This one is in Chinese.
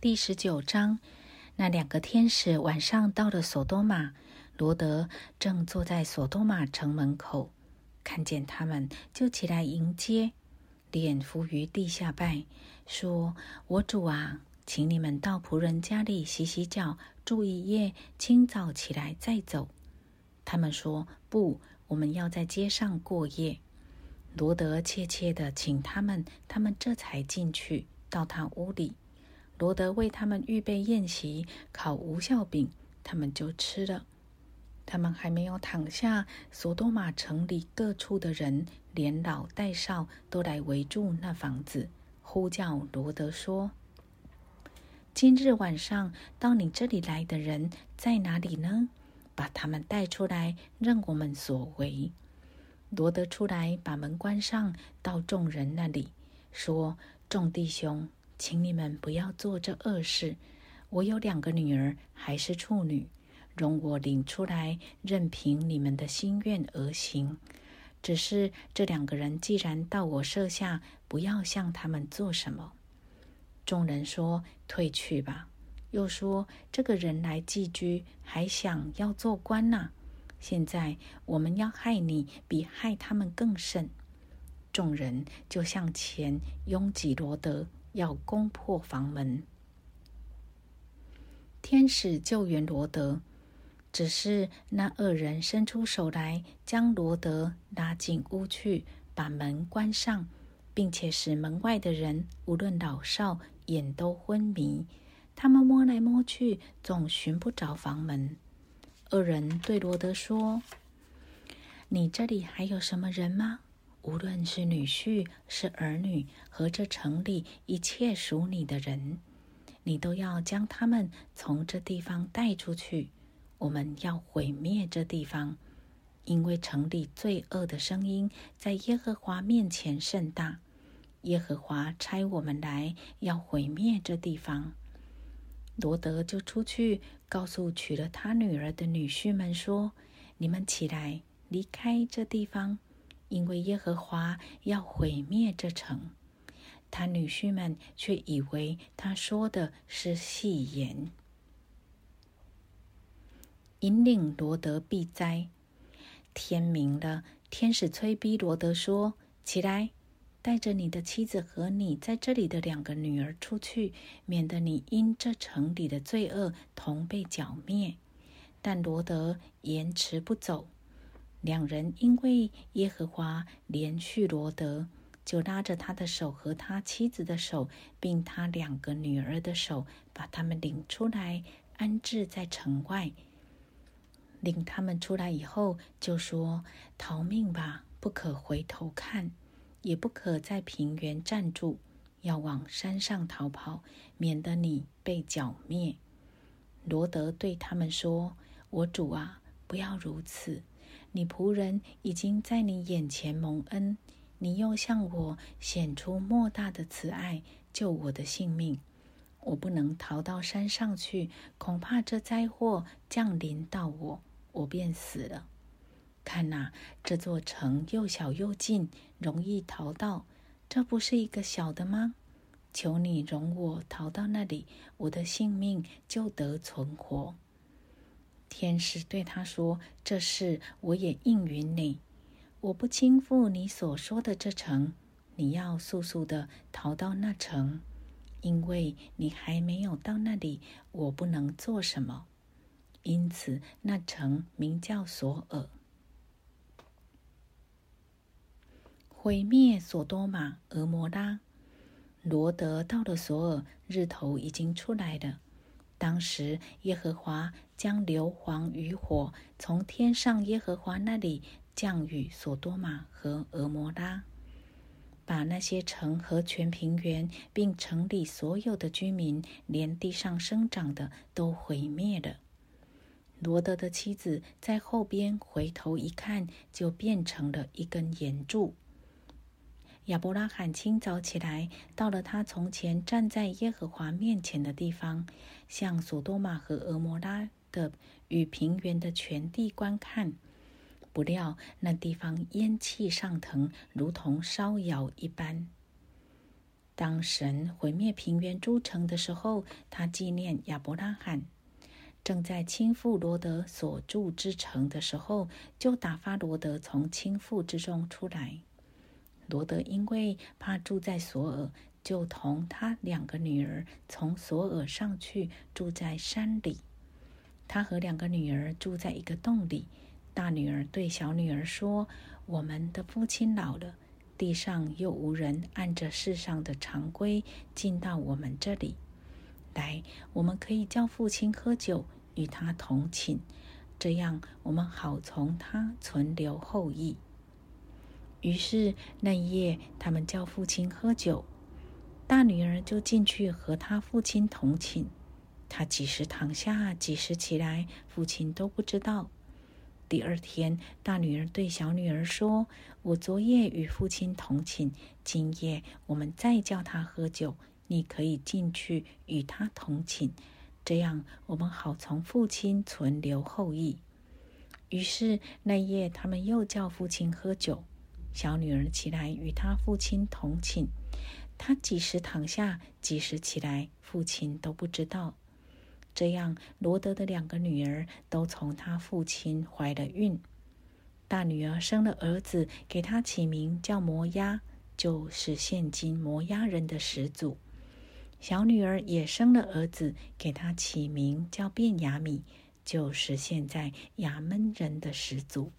第十九章，那两个天使晚上到了索多玛，罗德正坐在索多玛城门口，看见他们就起来迎接，脸伏于地下拜，说：“我主啊，请你们到仆人家里洗洗脚，住一夜，清早起来再走。”他们说：“不，我们要在街上过夜。”罗德怯怯的请他们，他们这才进去到他屋里。罗德为他们预备宴席，烤无效饼，他们就吃了。他们还没有躺下，索多玛城里各处的人，连老带少，都来围住那房子，呼叫罗德说：“今日晚上到你这里来的人在哪里呢？把他们带出来，让我们所为。”罗德出来，把门关上，到众人那里说：“众弟兄。”请你们不要做这恶事。我有两个女儿，还是处女，容我领出来，任凭你们的心愿而行。只是这两个人既然到我舍下，不要向他们做什么。众人说：“退去吧。”又说：“这个人来寄居，还想要做官呢。现在我们要害你，比害他们更甚。”众人就向前拥挤罗德。要攻破房门，天使救援罗德，只是那恶人伸出手来，将罗德拉进屋去，把门关上，并且使门外的人无论老少眼都昏迷。他们摸来摸去，总寻不着房门。恶人对罗德说：“你这里还有什么人吗？”无论是女婿是儿女，和这城里一切属你的人，你都要将他们从这地方带出去。我们要毁灭这地方，因为城里罪恶的声音在耶和华面前甚大。耶和华差我们来要毁灭这地方。罗德就出去告诉娶了他女儿的女婿们说：“你们起来，离开这地方。”因为耶和华要毁灭这城，他女婿们却以为他说的是戏言，引领罗德避灾。天明了，天使催逼罗德说：“起来，带着你的妻子和你在这里的两个女儿出去，免得你因这城里的罪恶同被剿灭。”但罗德延迟不走。两人因为耶和华连续罗德，就拉着他的手和他妻子的手，并他两个女儿的手，把他们领出来，安置在城外。领他们出来以后，就说：“逃命吧，不可回头看，也不可在平原站住，要往山上逃跑，免得你被剿灭。”罗德对他们说：“我主啊，不要如此。”你仆人已经在你眼前蒙恩，你又向我显出莫大的慈爱，救我的性命。我不能逃到山上去，恐怕这灾祸降临到我，我便死了。看哪，这座城又小又近，容易逃到，这不是一个小的吗？求你容我逃到那里，我的性命就得存活。天使对他说：“这事我也应允你。我不轻负你所说的这城，你要速速的逃到那城，因为你还没有到那里，我不能做什么。因此，那城名叫索尔。毁灭索多玛、俄摩拉。罗德到了索尔，日头已经出来了。”当时，耶和华将硫磺与火从天上耶和华那里降雨索多玛和俄摩拉，把那些城和全平原，并城里所有的居民，连地上生长的都毁灭了。罗德的妻子在后边回头一看，就变成了一根岩柱。亚伯拉罕清早起来，到了他从前站在耶和华面前的地方，向索多玛和俄摩拉的与平原的全地观看。不料那地方烟气上腾，如同烧窑一般。当神毁灭平原诸城的时候，他纪念亚伯拉罕。正在倾覆罗德所住之城的时候，就打发罗德从倾覆之中出来。罗德因为怕住在索尔，就同他两个女儿从索尔上去住在山里。他和两个女儿住在一个洞里。大女儿对小女儿说：“我们的父亲老了。”地上又无人按着世上的常规进到我们这里来，我们可以叫父亲喝酒，与他同寝，这样我们好从他存留后裔。于是那一夜，他们叫父亲喝酒，大女儿就进去和他父亲同寝，他几时躺下，几时起来，父亲都不知道。第二天，大女儿对小女儿说：“我昨夜与父亲同寝，今夜我们再叫他喝酒，你可以进去与他同寝，这样我们好从父亲存留后裔。”于是那夜，他们又叫父亲喝酒。小女儿起来与他父亲同寝，她几时躺下，几时起来，父亲都不知道。这样，罗德的两个女儿都从他父亲怀了孕。大女儿生了儿子，给他起名叫摩押，就是现今摩押人的始祖。小女儿也生了儿子，给他起名叫便雅米，就是现在亚门人的始祖。